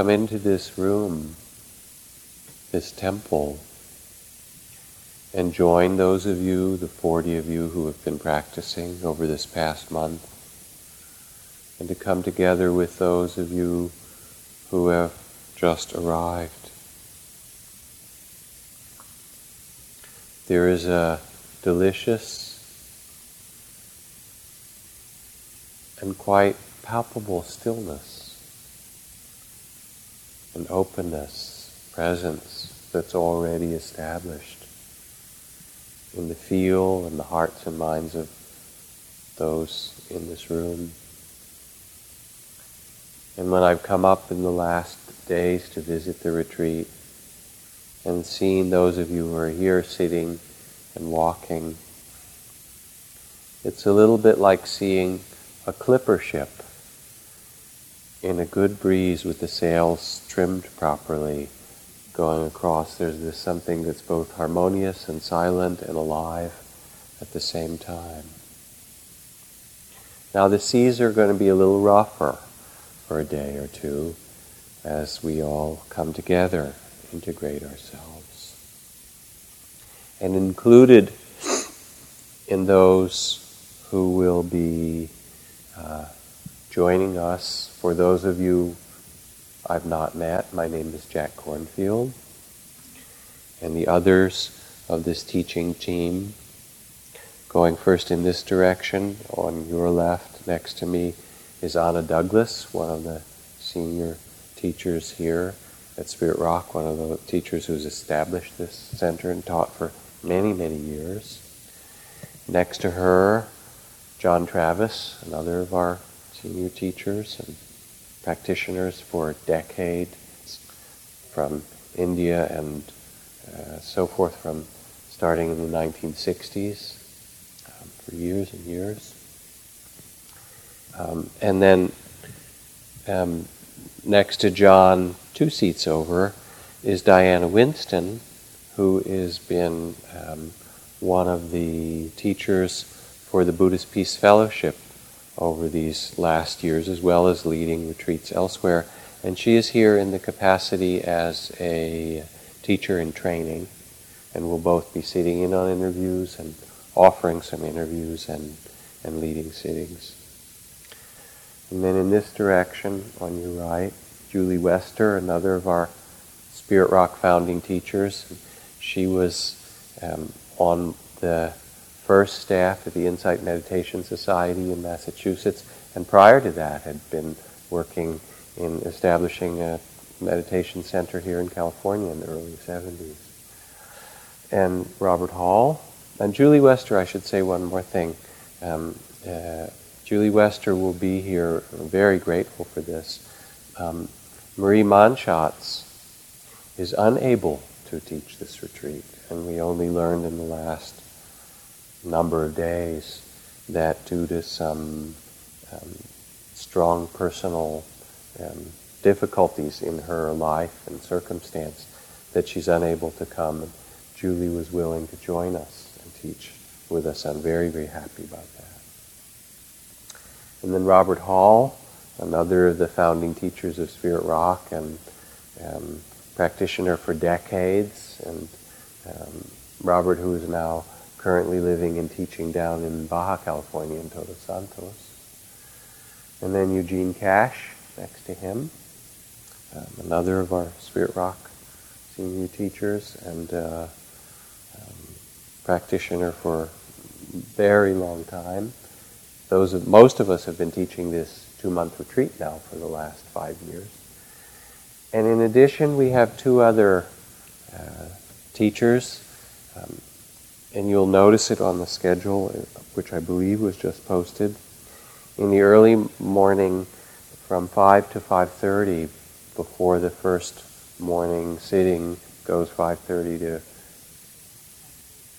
come into this room, this temple, and join those of you, the 40 of you who have been practicing over this past month, and to come together with those of you who have just arrived. There is a delicious and quite palpable stillness and openness, presence that's already established in the feel and the hearts and minds of those in this room. And when I've come up in the last days to visit the retreat and seen those of you who are here sitting and walking, it's a little bit like seeing a clipper ship in a good breeze with the sails trimmed properly going across. There's this something that's both harmonious and silent and alive at the same time. Now the seas are going to be a little rougher for a day or two as we all come together, integrate ourselves. And included in those who will be uh, joining us, for those of you I've not met, my name is Jack Kornfield. and the others of this teaching team, going first in this direction, on your left, next to me, is Anna Douglas, one of the senior teachers here at Spirit Rock, one of the teachers who's established this center and taught for many, many years. Next to her, John Travis, another of our senior teachers and practitioners for decades from India and uh, so forth from starting in the 1960s um, for years and years. Um, and then um, next to John, two seats over, is Diana Winston, who has been um, one of the teachers for the Buddhist Peace Fellowship over these last years, as well as leading retreats elsewhere. And she is here in the capacity as a teacher in training, and we'll both be sitting in on interviews and offering some interviews and, and leading sittings. And then in this direction, on your right, Julie Wester, another of our Spirit Rock founding teachers. She was um, on the first staff at the Insight Meditation Society in Massachusetts, and prior to that had been working in establishing a meditation center here in California in the early 70s. And Robert Hall, and Julie Wester, I should say one more thing. Um, uh, Julie Wester will be here. Very grateful for this. Um, Marie Mannschatz is unable to teach this retreat, and we only learned in the last number of days that due to some um, strong personal um, difficulties in her life and circumstance, that she's unable to come. Julie was willing to join us and teach with us. I'm very, very happy about that. And then Robert Hall, another of the founding teachers of Spirit Rock and um, practitioner for decades, and um, Robert, who is now currently living and teaching down in Baja California in Todos Santos. And then Eugene Cash next to him, um, another of our Spirit Rock senior teachers and uh, um, practitioner for very long time. Those of, most of us have been teaching this two-month retreat now for the last five years. And in addition, we have two other uh, teachers, um, and you'll notice it on the schedule, which I believe was just posted. In the early morning, from 5 to 5.30, before the first morning sitting goes 5.30 to,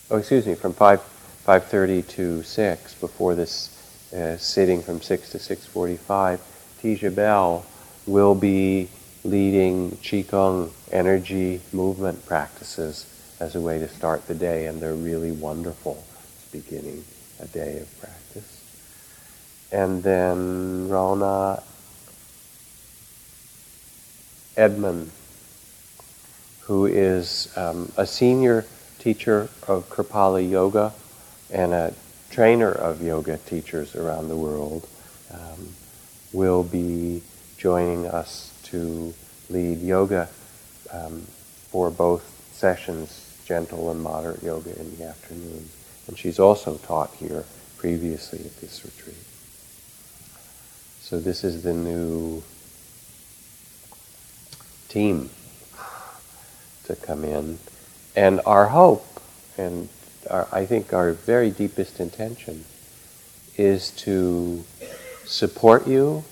oh, excuse me, from 5, 5.30 to 6, before this uh, sitting from 6 to 6.45, Teja Bell will be leading Qigong energy movement practices as a way to start the day, and they're really wonderful beginning a day of practice. And then Rona Edmund, who is um, a senior teacher of Kripalu Yoga and a trainer of yoga teachers around the world, um, will be joining us to lead yoga um, for both sessions, gentle and moderate yoga in the afternoon. And she's also taught here previously at this retreat. So this is the new team to come in. And our hope, and our, I think our very deepest intention, is to support you,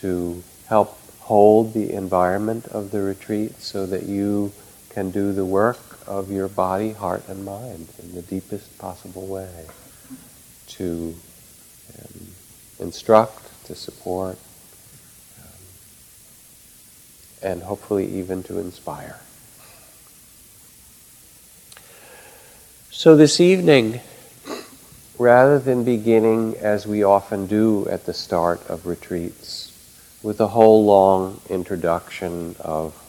to help hold the environment of the retreat so that you can do the work of your body, heart, and mind in the deepest possible way to um, instruct, to support, um, and hopefully even to inspire. So this evening, rather than beginning as we often do at the start of retreats, with a whole long introduction of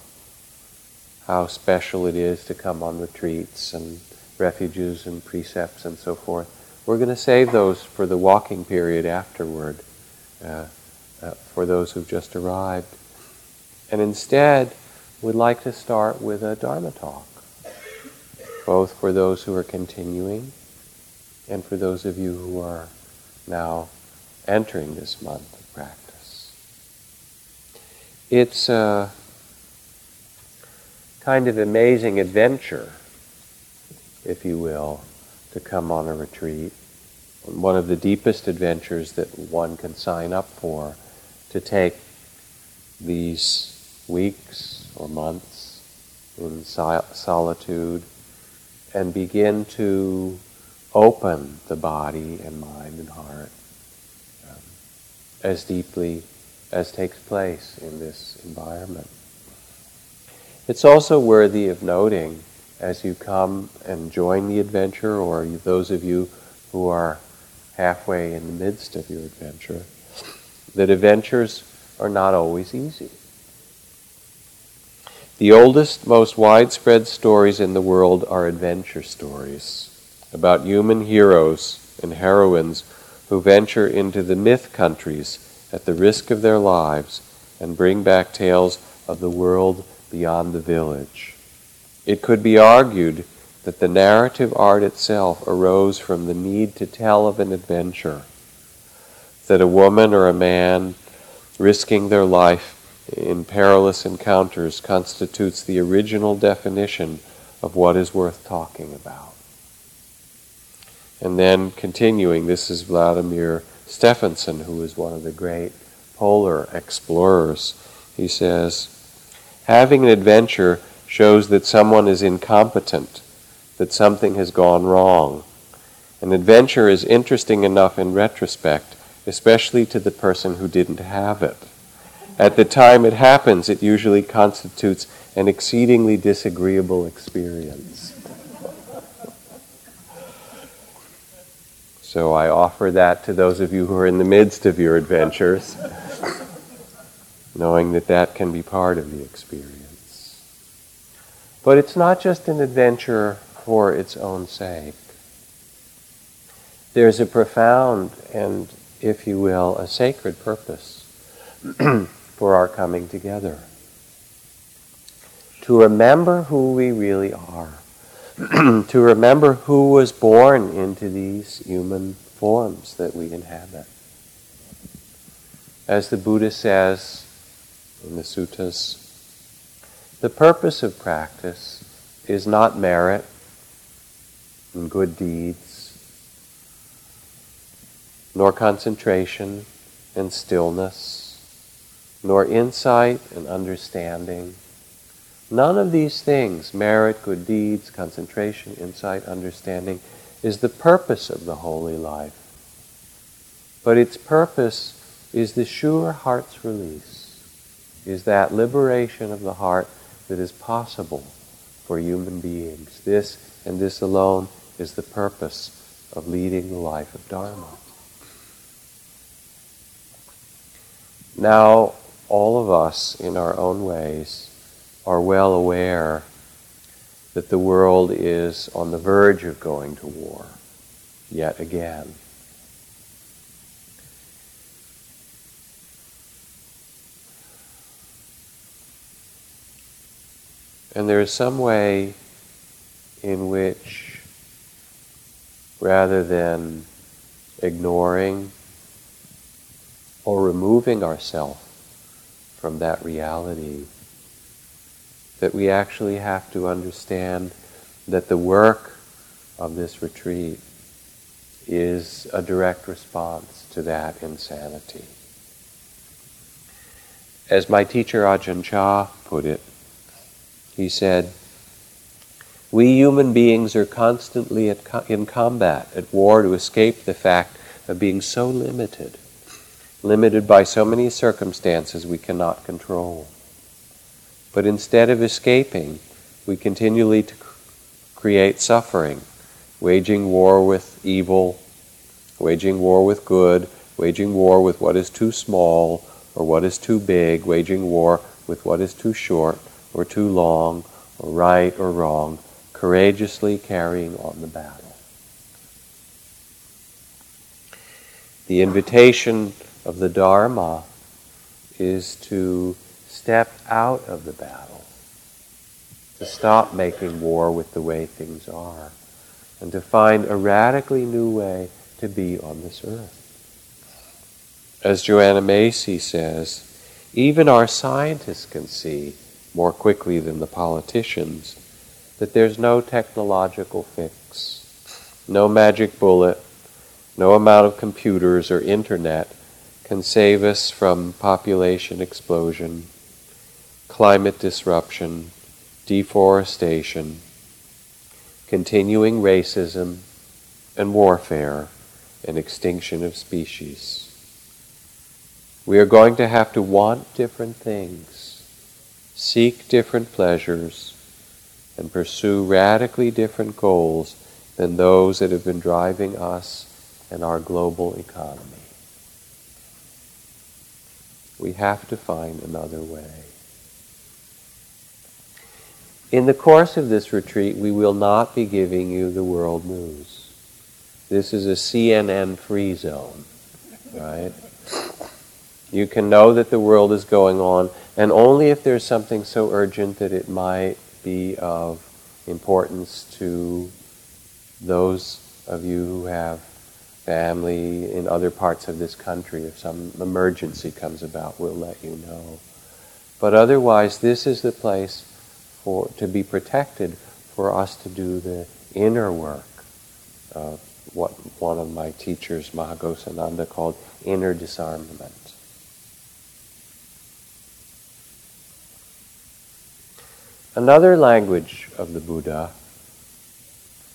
how special it is to come on retreats and refuges and precepts and so forth. We're going to save those for the walking period afterward, uh, uh, for those who've just arrived. And instead, we'd like to start with a Dharma talk, both for those who are continuing and for those of you who are now entering this month of practice. It's a kind of amazing adventure, if you will, to come on a retreat. One of the deepest adventures that one can sign up for to take these weeks or months in solitude and begin to open the body and mind and heart um, as deeply as takes place in this environment. It's also worthy of noting as you come and join the adventure, or those of you who are halfway in the midst of your adventure, that adventures are not always easy. The oldest, most widespread stories in the world are adventure stories about human heroes and heroines who venture into the myth countries at the risk of their lives and bring back tales of the world beyond the village. It could be argued that the narrative art itself arose from the need to tell of an adventure, that a woman or a man risking their life in perilous encounters constitutes the original definition of what is worth talking about. And then continuing, this is Vladimir Stefansson, who is one of the great polar explorers, he says, having an adventure shows that someone is incompetent, that something has gone wrong. An adventure is interesting enough in retrospect, especially to the person who didn't have it. At the time it happens, it usually constitutes an exceedingly disagreeable experience. So I offer that to those of you who are in the midst of your adventures, knowing that that can be part of the experience. But it's not just an adventure for its own sake. There's a profound and, if you will, a sacred purpose for our coming together. To remember who we really are to remember who was born into these human forms that we inhabit. As the Buddha says in the suttas, the purpose of practice is not merit and good deeds, nor concentration and stillness, nor insight and understanding. None of these things, merit, good deeds, concentration, insight, understanding, is the purpose of the holy life. But its purpose is the sure heart's release, is that liberation of the heart that is possible for human beings. This and this alone is the purpose of leading the life of Dharma. Now, all of us, in our own ways, are well aware that the world is on the verge of going to war yet again. And there is some way in which, rather than ignoring or removing ourselves from that reality, that we actually have to understand that the work of this retreat is a direct response to that insanity. As my teacher Ajahn Chah put it, he said, We human beings are constantly in combat, at war to escape the fact of being so limited, limited by so many circumstances we cannot control. But instead of escaping, we continually to create suffering, waging war with evil, waging war with good, waging war with what is too small or what is too big, waging war with what is too short or too long or right or wrong, courageously carrying on the battle. The invitation of the Dharma is to step out of the battle, to stop making war with the way things are, and to find a radically new way to be on this earth. As Joanna Macy says, even our scientists can see more quickly than the politicians that there's no technological fix, no magic bullet, no amount of computers or internet can save us from population explosion, climate disruption, deforestation, continuing racism and warfare, and extinction of species. We are going to have to want different things, seek different pleasures, and pursue radically different goals than those that have been driving us and our global economy. We have to find another way. In the course of this retreat, we will not be giving you the world news. This is a CNN free zone, right? You can know that the world is going on, and only if there's something so urgent that it might be of importance to those of you who have family in other parts of this country, if some emergency comes about, we'll let you know. But otherwise, this is the place for to be protected for us to do the inner work of what one of my teachers, Maha Ghosananda, called inner disarmament. Another language of the Buddha,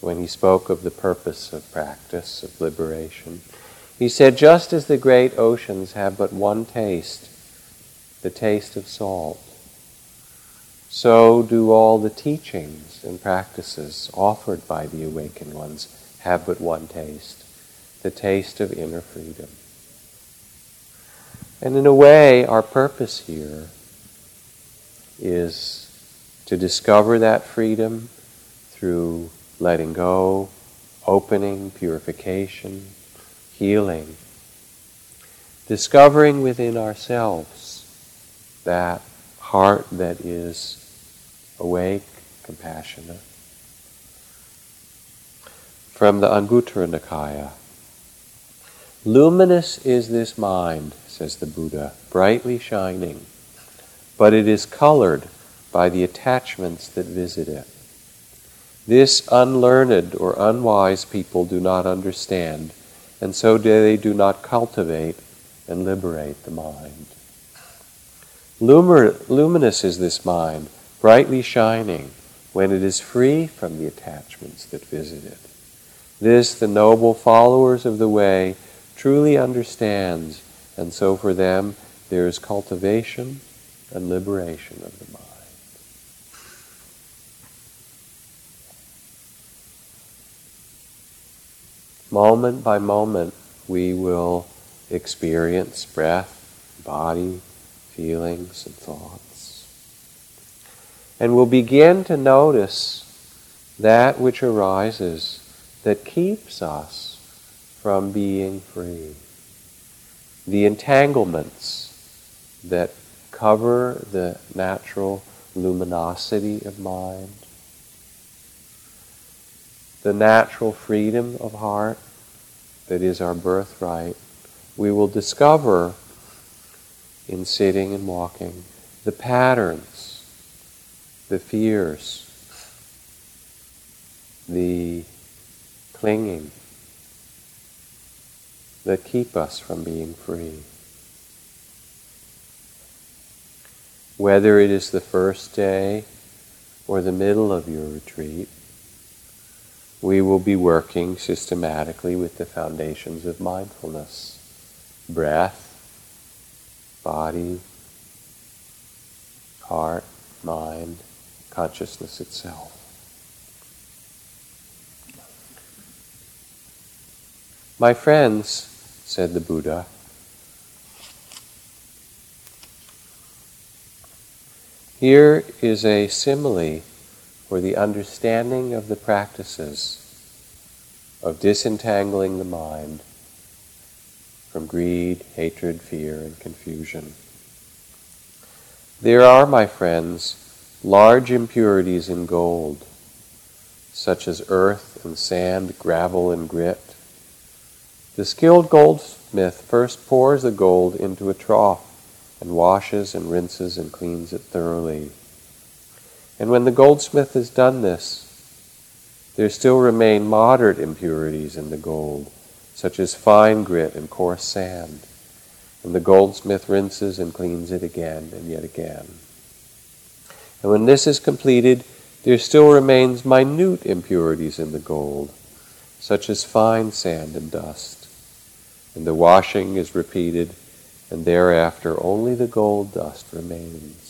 when he spoke of the purpose of practice, of liberation, he said, just as the great oceans have but one taste, the taste of salt, so do all the teachings and practices offered by the awakened ones have but one taste, the taste of inner freedom. And in a way, our purpose here is to discover that freedom through letting go, opening, purification, healing. Discovering within ourselves that heart that is awake, compassionate. From the Anguttara Nikaya. Luminous is this mind, says the Buddha, brightly shining, but it is colored by the attachments that visit it. This unlearned or unwise people do not understand, and so they do not cultivate and liberate the mind. luminous is this mind, brightly shining, when it is free from the attachments that visit it. This the noble followers of the way truly understands, and so for them there is cultivation and liberation of the mind. Moment by moment, we will experience breath, body, feelings and thoughts. And we'll begin to notice that which arises that keeps us from being free. The entanglements that cover the natural luminosity of mind, the natural freedom of heart that is our birthright, we will discover in sitting and walking the patterns, the fears, the clinging that keep us from being free. Whether it is the first day or the middle of your retreat, we will be working systematically with the foundations of mindfulness breath, body, heart, mind, consciousness itself. My friends, said the Buddha, here is a simile for the understanding of the practices of disentangling the mind from greed, hatred, fear, and confusion. There are, my friends, large impurities in gold, such as earth and sand, gravel and grit. The skilled goldsmith first pours the gold into a trough and washes and rinses and cleans it thoroughly. And when the goldsmith has done this, there still remain moderate impurities in the gold, such as fine grit and coarse sand. And the goldsmith rinses and cleans it again and yet again. And when this is completed, there still remains minute impurities in the gold, such as fine sand and dust. And the washing is repeated, and thereafter only the gold dust remains.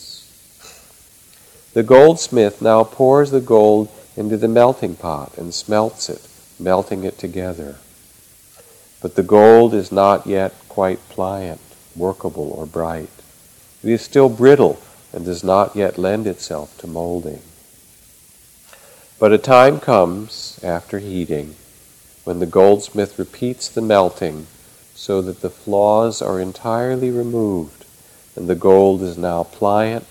The goldsmith now pours the gold into the melting pot and smelts it, melting it together. But the gold is not yet quite pliant, workable, or bright. It is still brittle and does not yet lend itself to molding. But a time comes, after heating, when the goldsmith repeats the melting so that the flaws are entirely removed and the gold is now pliant,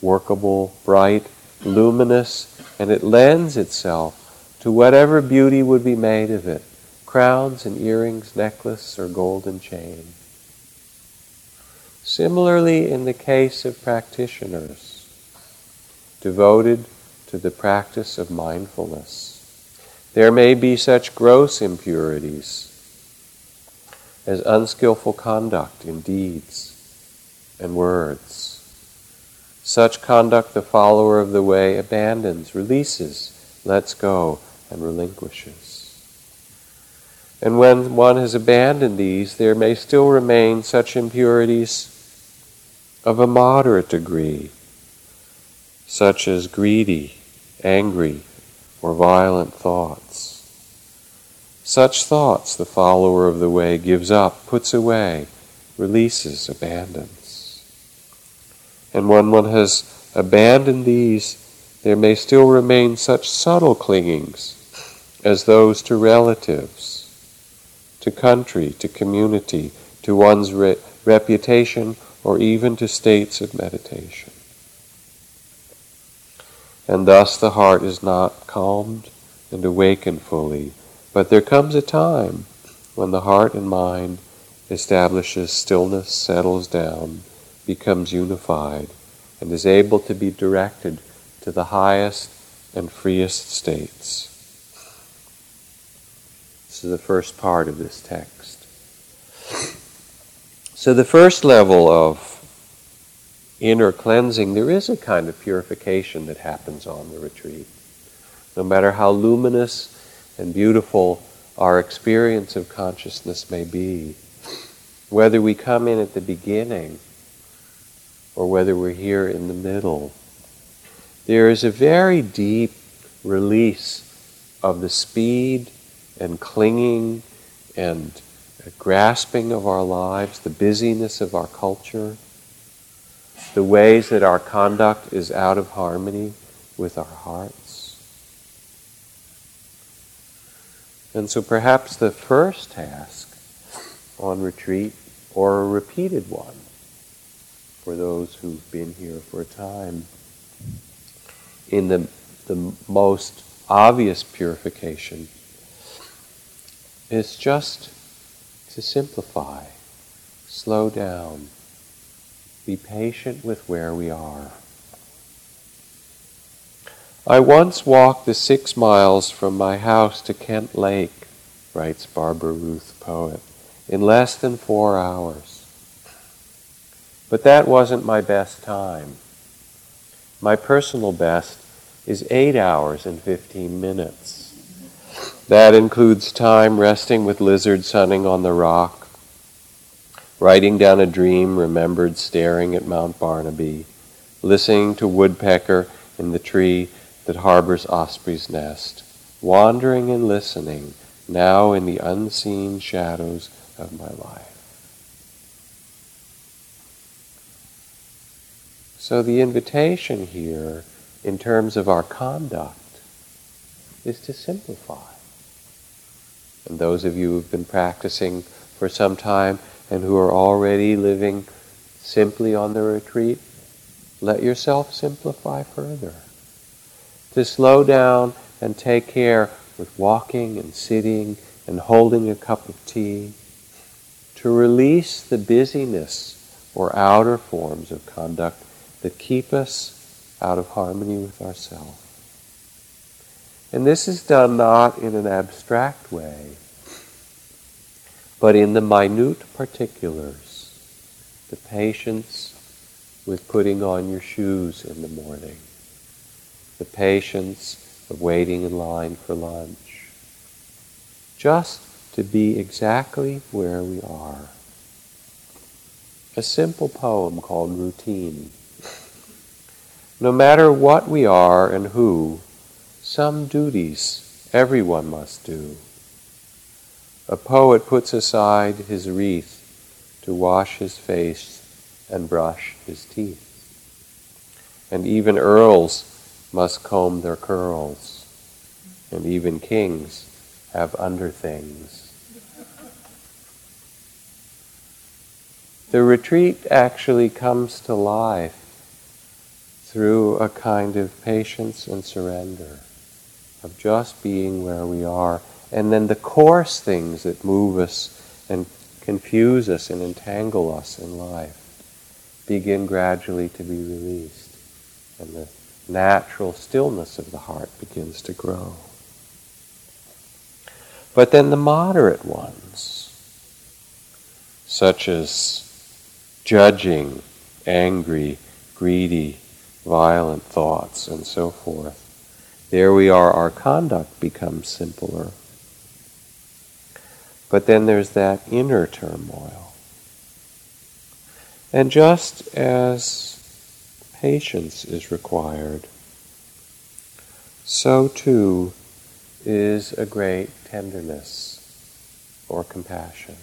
workable, bright, luminous, and it lends itself to whatever beauty would be made of it crowns and earrings, necklace, or golden chain. Similarly, in the case of practitioners devoted to the practice of mindfulness, there may be such gross impurities as unskillful conduct in deeds and words. Such conduct the follower of the way abandons, releases, lets go, and relinquishes. And when one has abandoned these, there may still remain such impurities of a moderate degree, such as greedy, angry, or violent thoughts. Such thoughts the follower of the way gives up, puts away, releases, abandons. And when one has abandoned these, there may still remain such subtle clingings as those to relatives to country, to community, to one's re- reputation, or even to states of meditation. And thus the heart is not calmed and awakened fully, but there comes a time when the heart and mind establishes stillness, settles down, becomes unified, and is able to be directed to the highest and freest states. This is the first part of this text. So, the first level of inner cleansing, there is a kind of purification that happens on the retreat. No matter how luminous and beautiful our experience of consciousness may be, whether we come in at the beginning or whether we're here in the middle, there is a very deep release of the speed and clinging and grasping of our lives, the busyness of our culture, the ways that our conduct is out of harmony with our hearts. And so perhaps the first task on retreat, or a repeated one for those who've been here for a time, in the, the most obvious purification, is just to simplify, slow down, be patient with where we are. I once walked the six miles from my house to Kent Lake, writes Barbara Ruth, poet, in less than four hours. But that wasn't my best time. My personal best is eight hours and 15 minutes. That includes time resting with lizards sunning on the rock, writing down a dream remembered staring at Mount Barnabe, listening to woodpecker in the tree that harbors osprey's nest, wandering and listening now in the unseen shadows of my life. So the invitation here, in terms of our conduct, is to simplify. And those of you who've been practicing for some time and who are already living simply on the retreat, let yourself simplify further. To slow down and take care with walking and sitting and holding a cup of tea. To release the busyness or outer forms of conduct that keep us out of harmony with ourselves. And this is done not in an abstract way, but in the minute particulars, the patience with putting on your shoes in the morning, the patience of waiting in line for lunch, just to be exactly where we are. A simple poem called Routine. No matter what we are and who, some duties everyone must do a poet puts aside his wreath to wash his face and brush his teeth. And even earls must comb their curls, and even kings have underthings. The retreat actually comes to life through a kind of patience and surrender, of just being where we are and then the coarse things that move us and confuse us and entangle us in life begin gradually to be released. And the natural stillness of the heart begins to grow. But then the moderate ones, such as judging, angry, greedy, violent thoughts, and so forth, there we are, our conduct becomes simpler. But then there's that inner turmoil. And just as patience is required, so too is a great tenderness or compassion.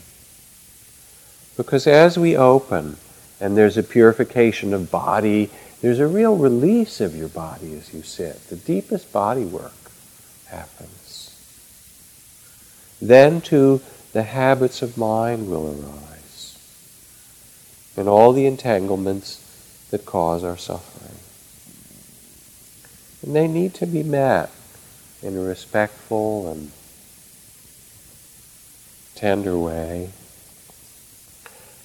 Because as we open and there's a purification of body, there's a real release of your body as you sit. The deepest body work happens. Then, too, the habits of mind will arise and all the entanglements that cause our suffering. And they need to be met in a respectful and tender way.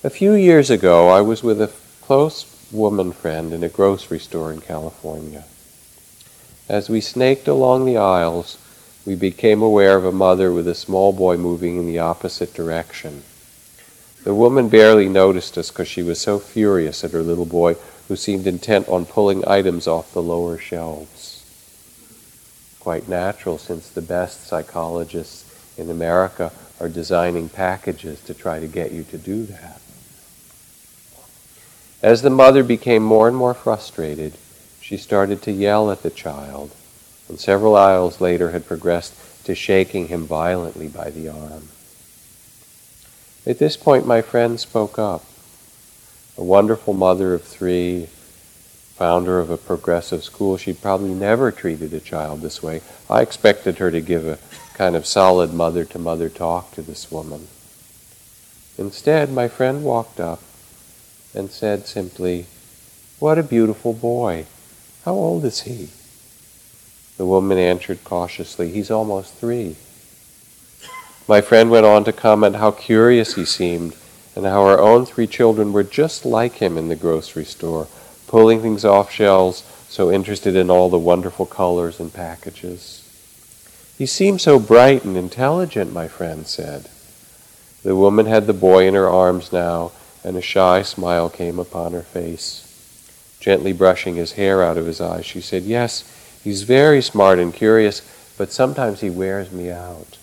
A few years ago, I was with a close woman friend in a grocery store in California. As we snaked along the aisles, we became aware of a mother with a small boy moving in the opposite direction. The woman barely noticed us because she was so furious at her little boy, who seemed intent on pulling items off the lower shelves. Quite natural, since the best psychologists in America are designing packages to try to get you to do that. As the mother became more and more frustrated, she started to yell at the child and several aisles later had progressed to shaking him violently by the arm. At this point, my friend spoke up. a wonderful mother of three, founder of a progressive school. She'd probably never treated a child this way. I expected her to give a kind of solid mother to mother talk to this woman. Instead, my friend walked up and said simply, What a beautiful boy. How old is he? The woman answered cautiously, He's almost three. My friend went on to comment how curious he seemed and how our own three children were just like him in the grocery store, pulling things off shelves, so interested in all the wonderful colors and packages. He seemed so bright and intelligent, my friend said. The woman had the boy in her arms now, and a shy smile came upon her face. Gently brushing his hair out of his eyes, she said, Yes, he's very smart and curious, but sometimes he wears me out.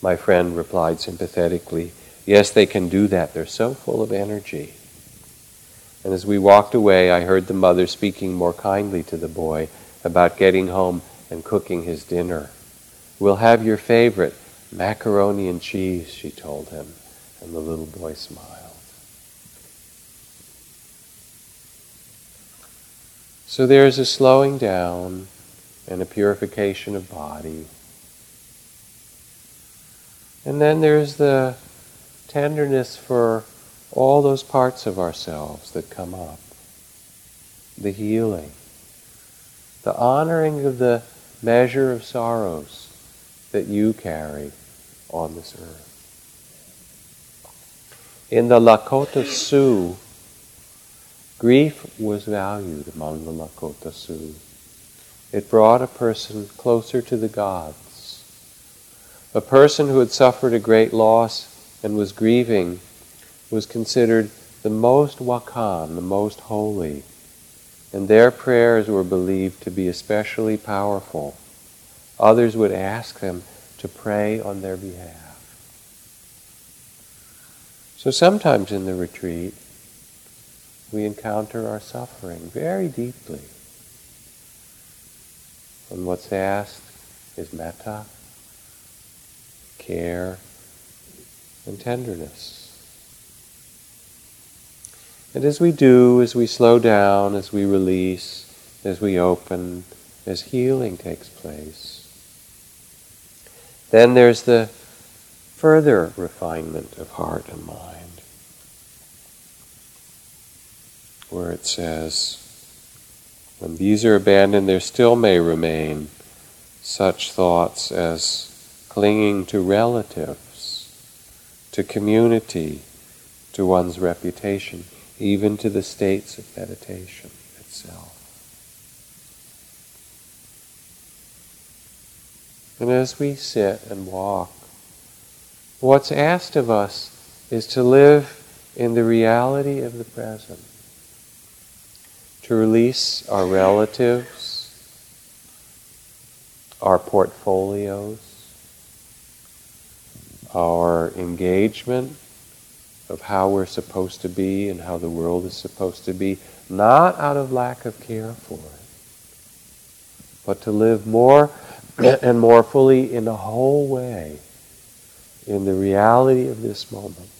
My friend replied sympathetically, Yes, they can do that. They're so full of energy. And as we walked away, I heard the mother speaking more kindly to the boy about getting home and cooking his dinner. We'll have your favorite, macaroni and cheese, she told him, and the little boy smiled. So there's a slowing down and a purification of body. And then there's the tenderness for all those parts of ourselves that come up. The healing. The honoring of the measure of sorrows that you carry on this earth. In the Lakota Sioux, grief was valued among the Lakota Sioux. It brought a person closer to the gods. A person who had suffered a great loss and was grieving was considered the most wakan, the most holy, and their prayers were believed to be especially powerful. Others would ask them to pray on their behalf. So sometimes in the retreat, we encounter our suffering very deeply. And what's asked is metta, care, and tenderness. And as we do, as we slow down, as we release, as we open, as healing takes place, then there's the further refinement of heart and mind, where it says, when these are abandoned, there still may remain such thoughts as clinging to relatives, to community, to one's reputation, even to the states of meditation itself. And as we sit and walk, what's asked of us is to live in the reality of the present, to release our relatives, our portfolios, our engagement of how we're supposed to be and how the world is supposed to be, not out of lack of care for it, but to live more and more fully in a whole way in the reality of this moment.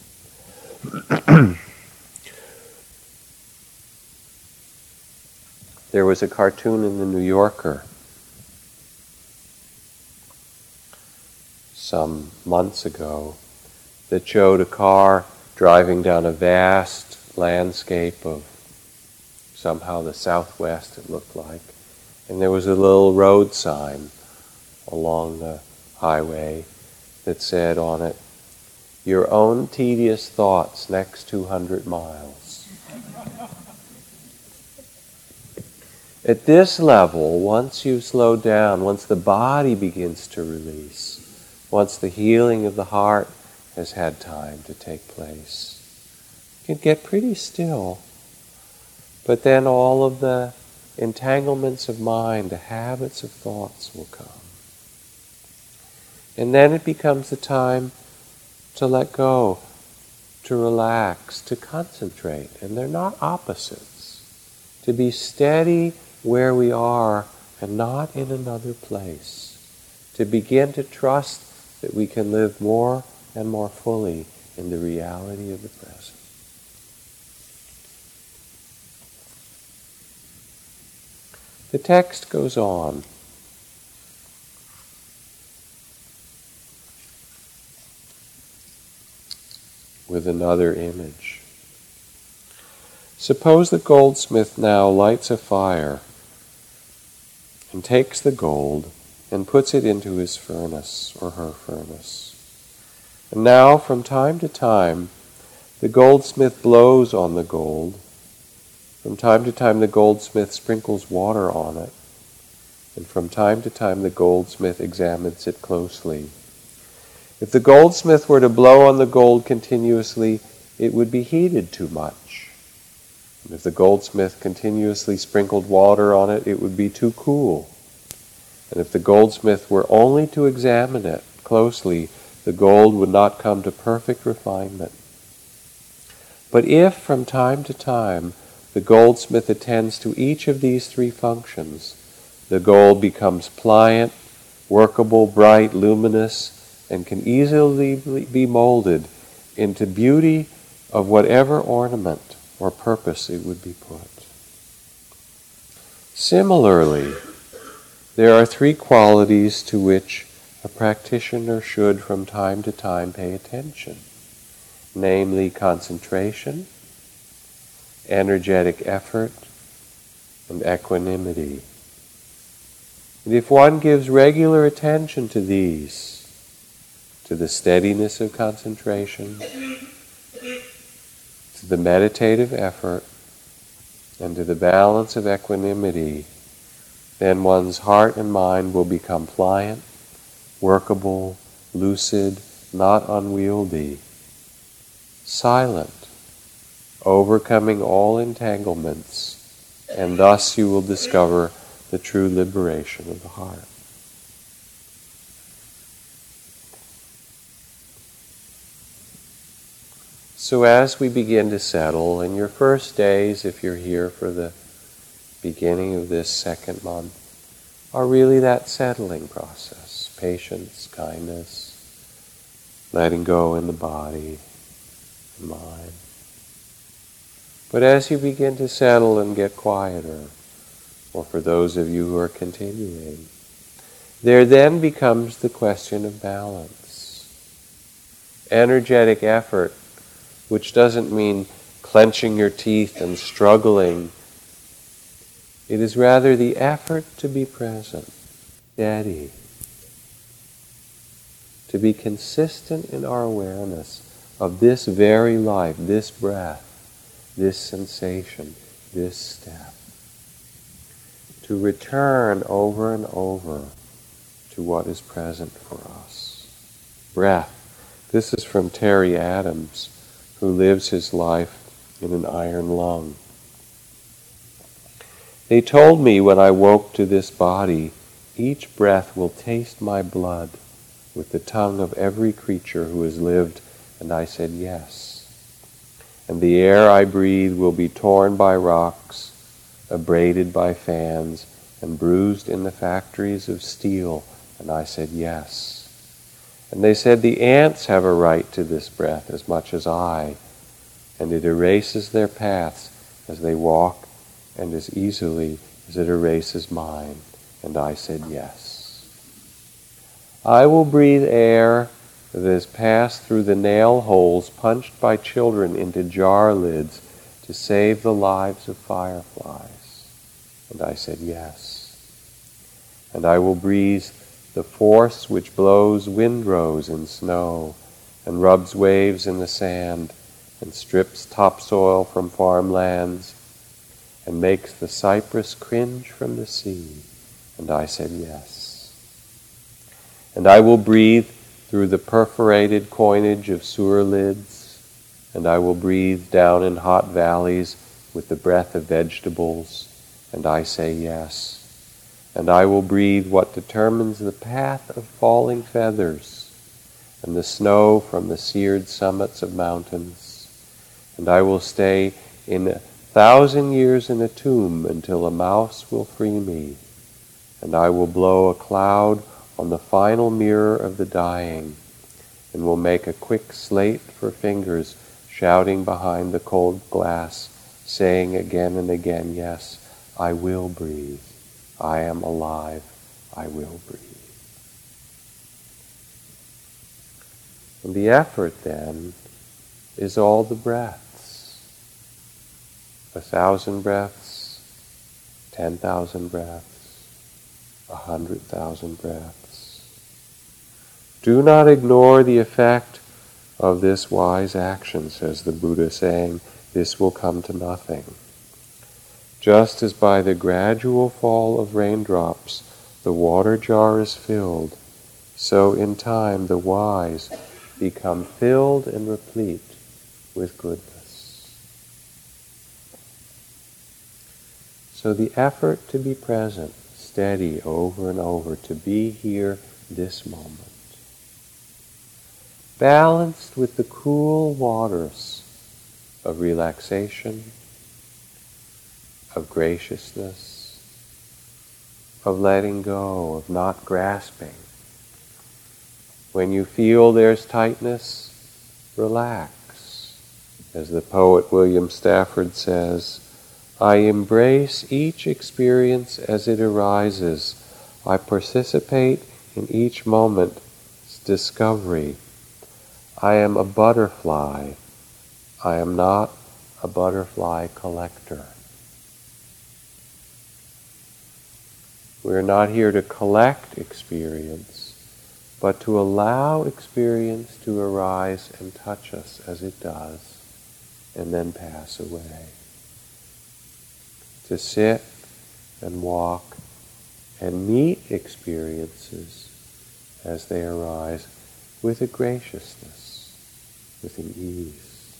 there was a cartoon in the New Yorker some months ago that showed a car driving down a vast landscape of somehow the southwest, it looked like. And there was a little road sign along the highway that said on it, Your own tedious thoughts next 200 miles. At this level, once you slow down, once the body begins to release, once the healing of the heart has had time to take place, you can get pretty still. But then all of the entanglements of mind, the habits of thoughts will come. And then it becomes the time to let go, to relax, to concentrate. And they're not opposites. To be steady where we are and not in another place. To begin to trust that we can live more and more fully in the reality of the present. The text goes on. With another image. Suppose the goldsmith now lights a fire and takes the gold and puts it into his furnace or her furnace. And now, from time to time, the goldsmith blows on the gold. From time to time, the goldsmith sprinkles water on it. And from time to time, the goldsmith examines it closely. If the goldsmith were to blow on the gold continuously, it would be heated too much. And if the goldsmith continuously sprinkled water on it, it would be too cool. And if the goldsmith were only to examine it closely, the gold would not come to perfect refinement. But if from time to time the goldsmith attends to each of these three functions, the gold becomes pliant, workable, bright, luminous, and can easily be molded into beauty of whatever ornament or purpose it would be put. Similarly, there are three qualities to which a practitioner should from time to time pay attention namely concentration, energetic effort, and equanimity. And if one gives regular attention to these, to the steadiness of concentration, to the meditative effort, and to the balance of equanimity, then one's heart and mind will become pliant, workable, lucid, not unwieldy, silent, overcoming all entanglements, and thus you will discover the true liberation of the heart. So, as we begin to settle, in your first days, if you're here for the beginning of this second month, are really that settling process patience, kindness, letting go in the body, mind. But as you begin to settle and get quieter, or for those of you who are continuing, there then becomes the question of balance. Energetic effort, which doesn't mean clenching your teeth and struggling. It is rather the effort to be present, steady, to be consistent in our awareness of this very life, this breath, this sensation, this step. To return over and over to what is present for us. Breath. This is from Terry Adams, who lives his life in an iron lung. They told me when I woke to this body, each breath will taste my blood with the tongue of every creature who has lived and I said, Yes. And the air I breathe will be torn by rocks, abraded by fans, and bruised in the factories of steel. And I said, Yes. And they said, The ants have a right to this breath as much as I, and it erases their paths as they walk, and as easily as it erases mine. And I said, Yes. I will breathe air that has passed through the nail holes punched by children into jar lids to save the lives of fireflies? And I said, Yes. And I will breathe the force which blows windrows in snow and rubs waves in the sand and strips topsoil from farmlands and makes the cypress cringe from the sea. And I said, Yes. And I will breathe through the perforated coinage of sewer lids, and I will breathe down in hot valleys with the breath of vegetables, and I say yes. And I will breathe what determines the path of falling feathers and the snow from the seared summits of mountains. And I will stay in a thousand years in a tomb until a mouse will free me. And I will blow a cloud on the final mirror of the dying, and will make a quick slate for fingers shouting behind the cold glass, saying again and again, Yes, I will breathe. I am alive. I will breathe. And the effort then is all the breaths. A thousand breaths, ten thousand breaths, a hundred thousand breaths. Do not ignore the effect of this wise action, says the Buddha, saying, this will come to nothing. Just as by the gradual fall of raindrops the water jar is filled, so in time the wise become filled and replete with goodness. So the effort to be present, steady over and over, to be here this moment, balanced with the cool waters of relaxation, of graciousness, of letting go, of not grasping. When you feel there's tightness, relax. As the poet William Stafford says, I embrace each experience as it arises. I participate in each moment's discovery. I am a butterfly. I am not a butterfly collector. We're not here to collect experience, but to allow experience to arise and touch us as it does, and then pass away. To sit and walk and meet experiences as they arise with a graciousness, with an ease.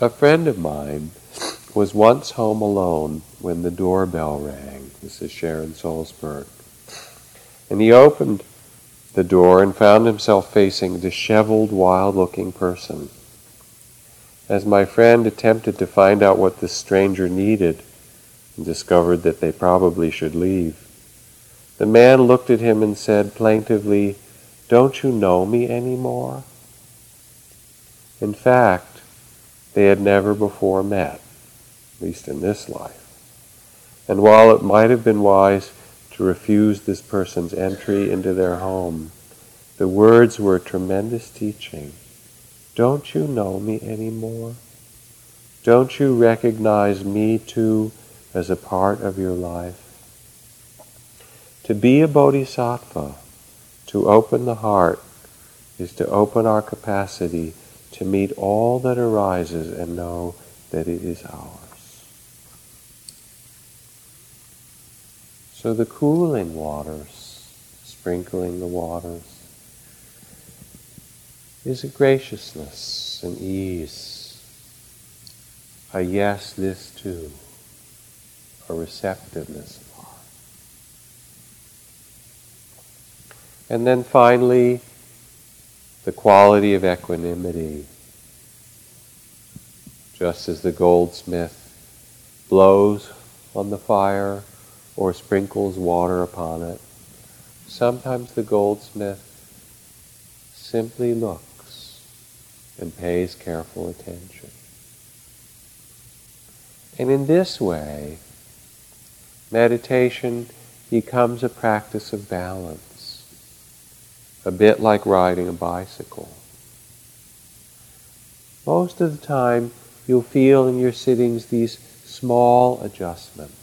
A friend of mine was once home alone when the doorbell rang. This is Sharon Salzberg. And he opened the door and found himself facing a disheveled, wild looking person. As my friend attempted to find out what this stranger needed and discovered that they probably should leave, the man looked at him and said plaintively, Don't you know me anymore? In fact, they had never before met at least in this life. And while it might have been wise to refuse this person's entry into their home, the words were a tremendous teaching. Don't you know me anymore? Don't you recognize me too as a part of your life? To be a bodhisattva, to open the heart, is to open our capacity to meet all that arises and know that it is ours. So the cooling waters, sprinkling the waters, is a graciousness, an ease, a yes, this too, a receptiveness of heart. And then finally, the quality of equanimity. Just as the goldsmith blows on the fire or sprinkles water upon it. Sometimes the goldsmith simply looks and pays careful attention. And in this way, meditation becomes a practice of balance, a bit like riding a bicycle. Most of the time, you'll feel in your sittings these small adjustments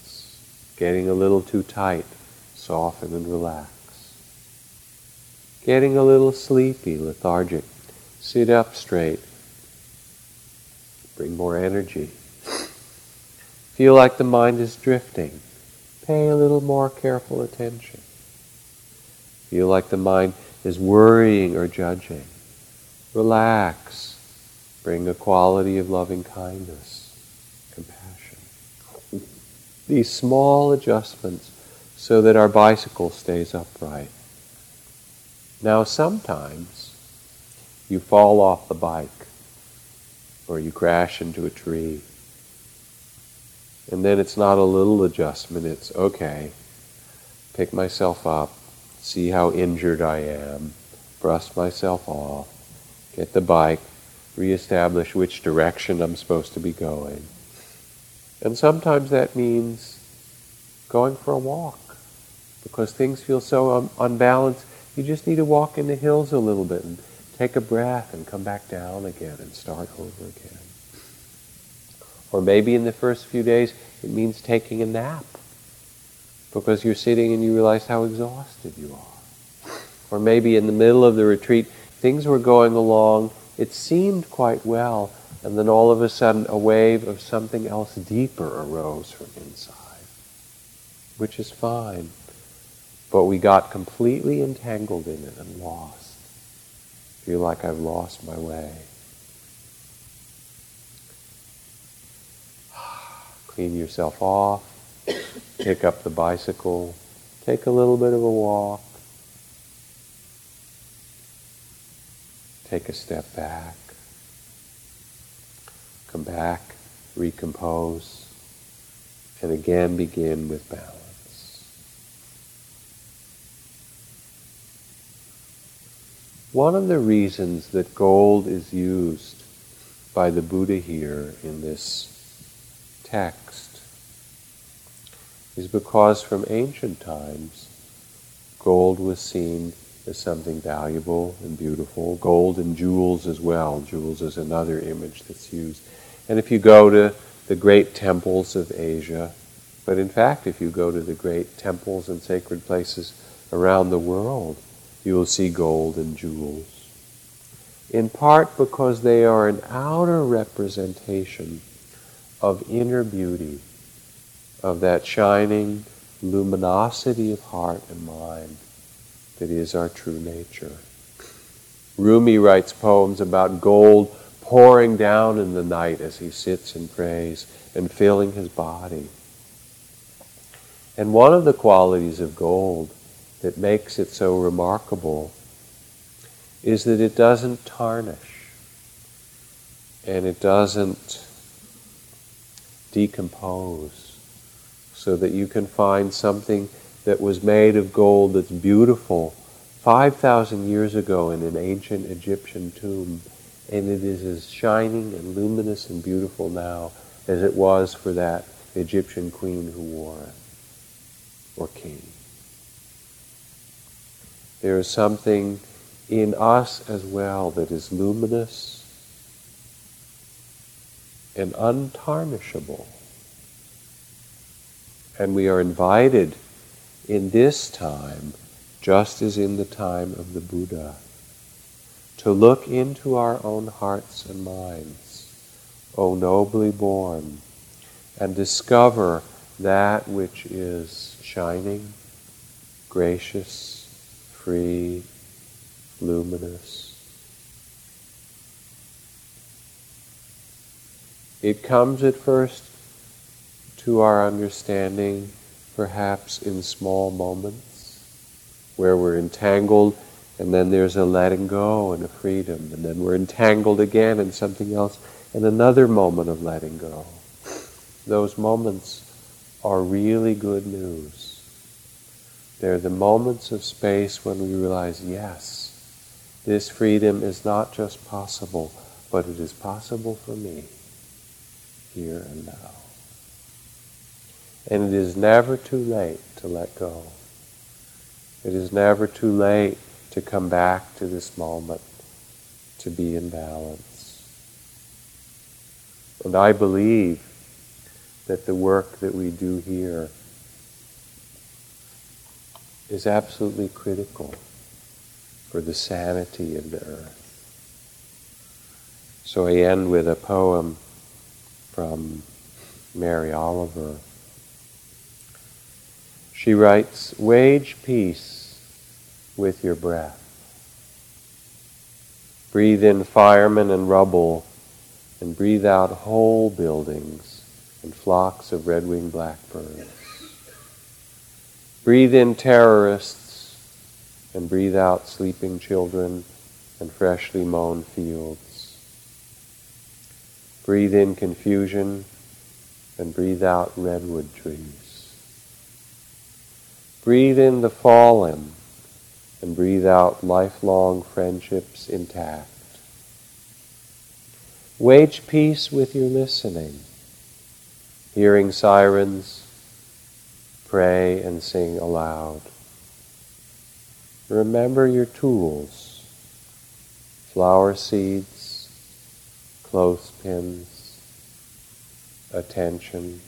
Getting a little too tight, soften and relax. Getting a little sleepy, lethargic, sit up straight. Bring more energy. Feel like the mind is drifting. Pay a little more careful attention. Feel like the mind is worrying or judging. Relax. Bring a quality of loving kindness, these small adjustments so that our bicycle stays upright. Now, sometimes you fall off the bike or you crash into a tree. And then it's not a little adjustment, it's okay, pick myself up, see how injured I am, brush myself off, get the bike, reestablish which direction I'm supposed to be going And sometimes that means going for a walk because things feel so un- unbalanced. You just need to walk in the hills a little bit and take a breath and come back down again and start over again. Or maybe in the first few days it means taking a nap because you're sitting and you realize how exhausted you are. Or maybe in the middle of the retreat, things were going along, it seemed quite well, and then all of a sudden a wave of something else deeper arose from inside, which is fine. But we got completely entangled in it and lost. Feel like I've lost my way. Clean yourself off, pick up the bicycle, take a little bit of a walk, take a step back, come back, recompose, and again begin with balance. One of the reasons that gold is used by the Buddha here in this text is because from ancient times gold was seen as something valuable and beautiful. Gold and jewels as well. Jewels is another image that's used. And if you go to the great temples of Asia, but in fact, if you go to the great temples and sacred places around the world, you will see gold and jewels. In part because they are an outer representation of inner beauty, of that shining luminosity of heart and mind that is our true nature. Rumi writes poems about gold pouring down in the night as he sits and prays and filling his body. And one of the qualities of gold that makes it so remarkable is that it doesn't tarnish and it doesn't decompose so that you can find something that was made of gold that's beautiful 5,000 years ago in an ancient Egyptian tomb and it is as shining and luminous and beautiful now as it was for that Egyptian queen who wore it or king. There is something in us as well that is luminous and untarnishable. And we are invited in this time, just as in the time of the Buddha, to look into our own hearts and minds, O nobly born, and discover that which is shining, gracious, free, luminous. It comes at first to our understanding, perhaps in small moments, where we're entangled and then there's a letting go and a freedom, and then we're entangled again in something else, and another moment of letting go. Those moments are really good news. They're the moments of space when we realize, yes, this freedom is not just possible, but it is possible for me here and now. And it is never too late to let go. It is never too late to come back to this moment, to be in balance. And I believe that the work that we do here is absolutely critical for the sanity of the earth. So I end with a poem from Mary Oliver. She writes, Wage peace with your breath. Breathe in firemen and rubble, and breathe out whole buildings and flocks of red-winged blackbirds. Breathe in terrorists and breathe out sleeping children and freshly mown fields. Breathe in confusion and breathe out redwood trees. Breathe in the fallen and breathe out lifelong friendships intact. Wage peace with your listening Hearing sirens, pray and sing aloud. Remember your tools, flower seeds, clothespins, attention,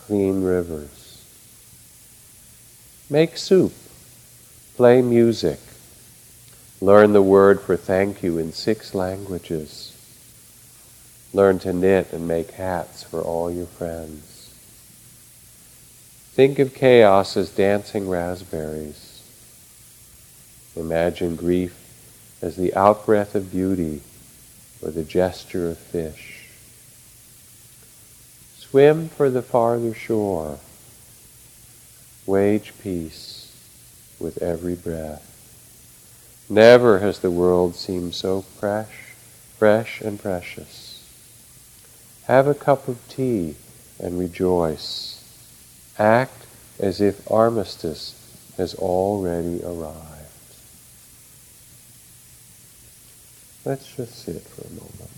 clean rivers. Make soup, play music, learn the word for thank you in six languages. Learn to knit and make hats for all your friends. Think of chaos as dancing raspberries. Imagine grief as the outbreath of beauty or the gesture of fish. Swim for the farther shore. Wage peace with every breath. Never has the world seemed so fresh, fresh and precious. Have a cup of tea and rejoice. Act as if armistice has already arrived. Let's just sit for a moment.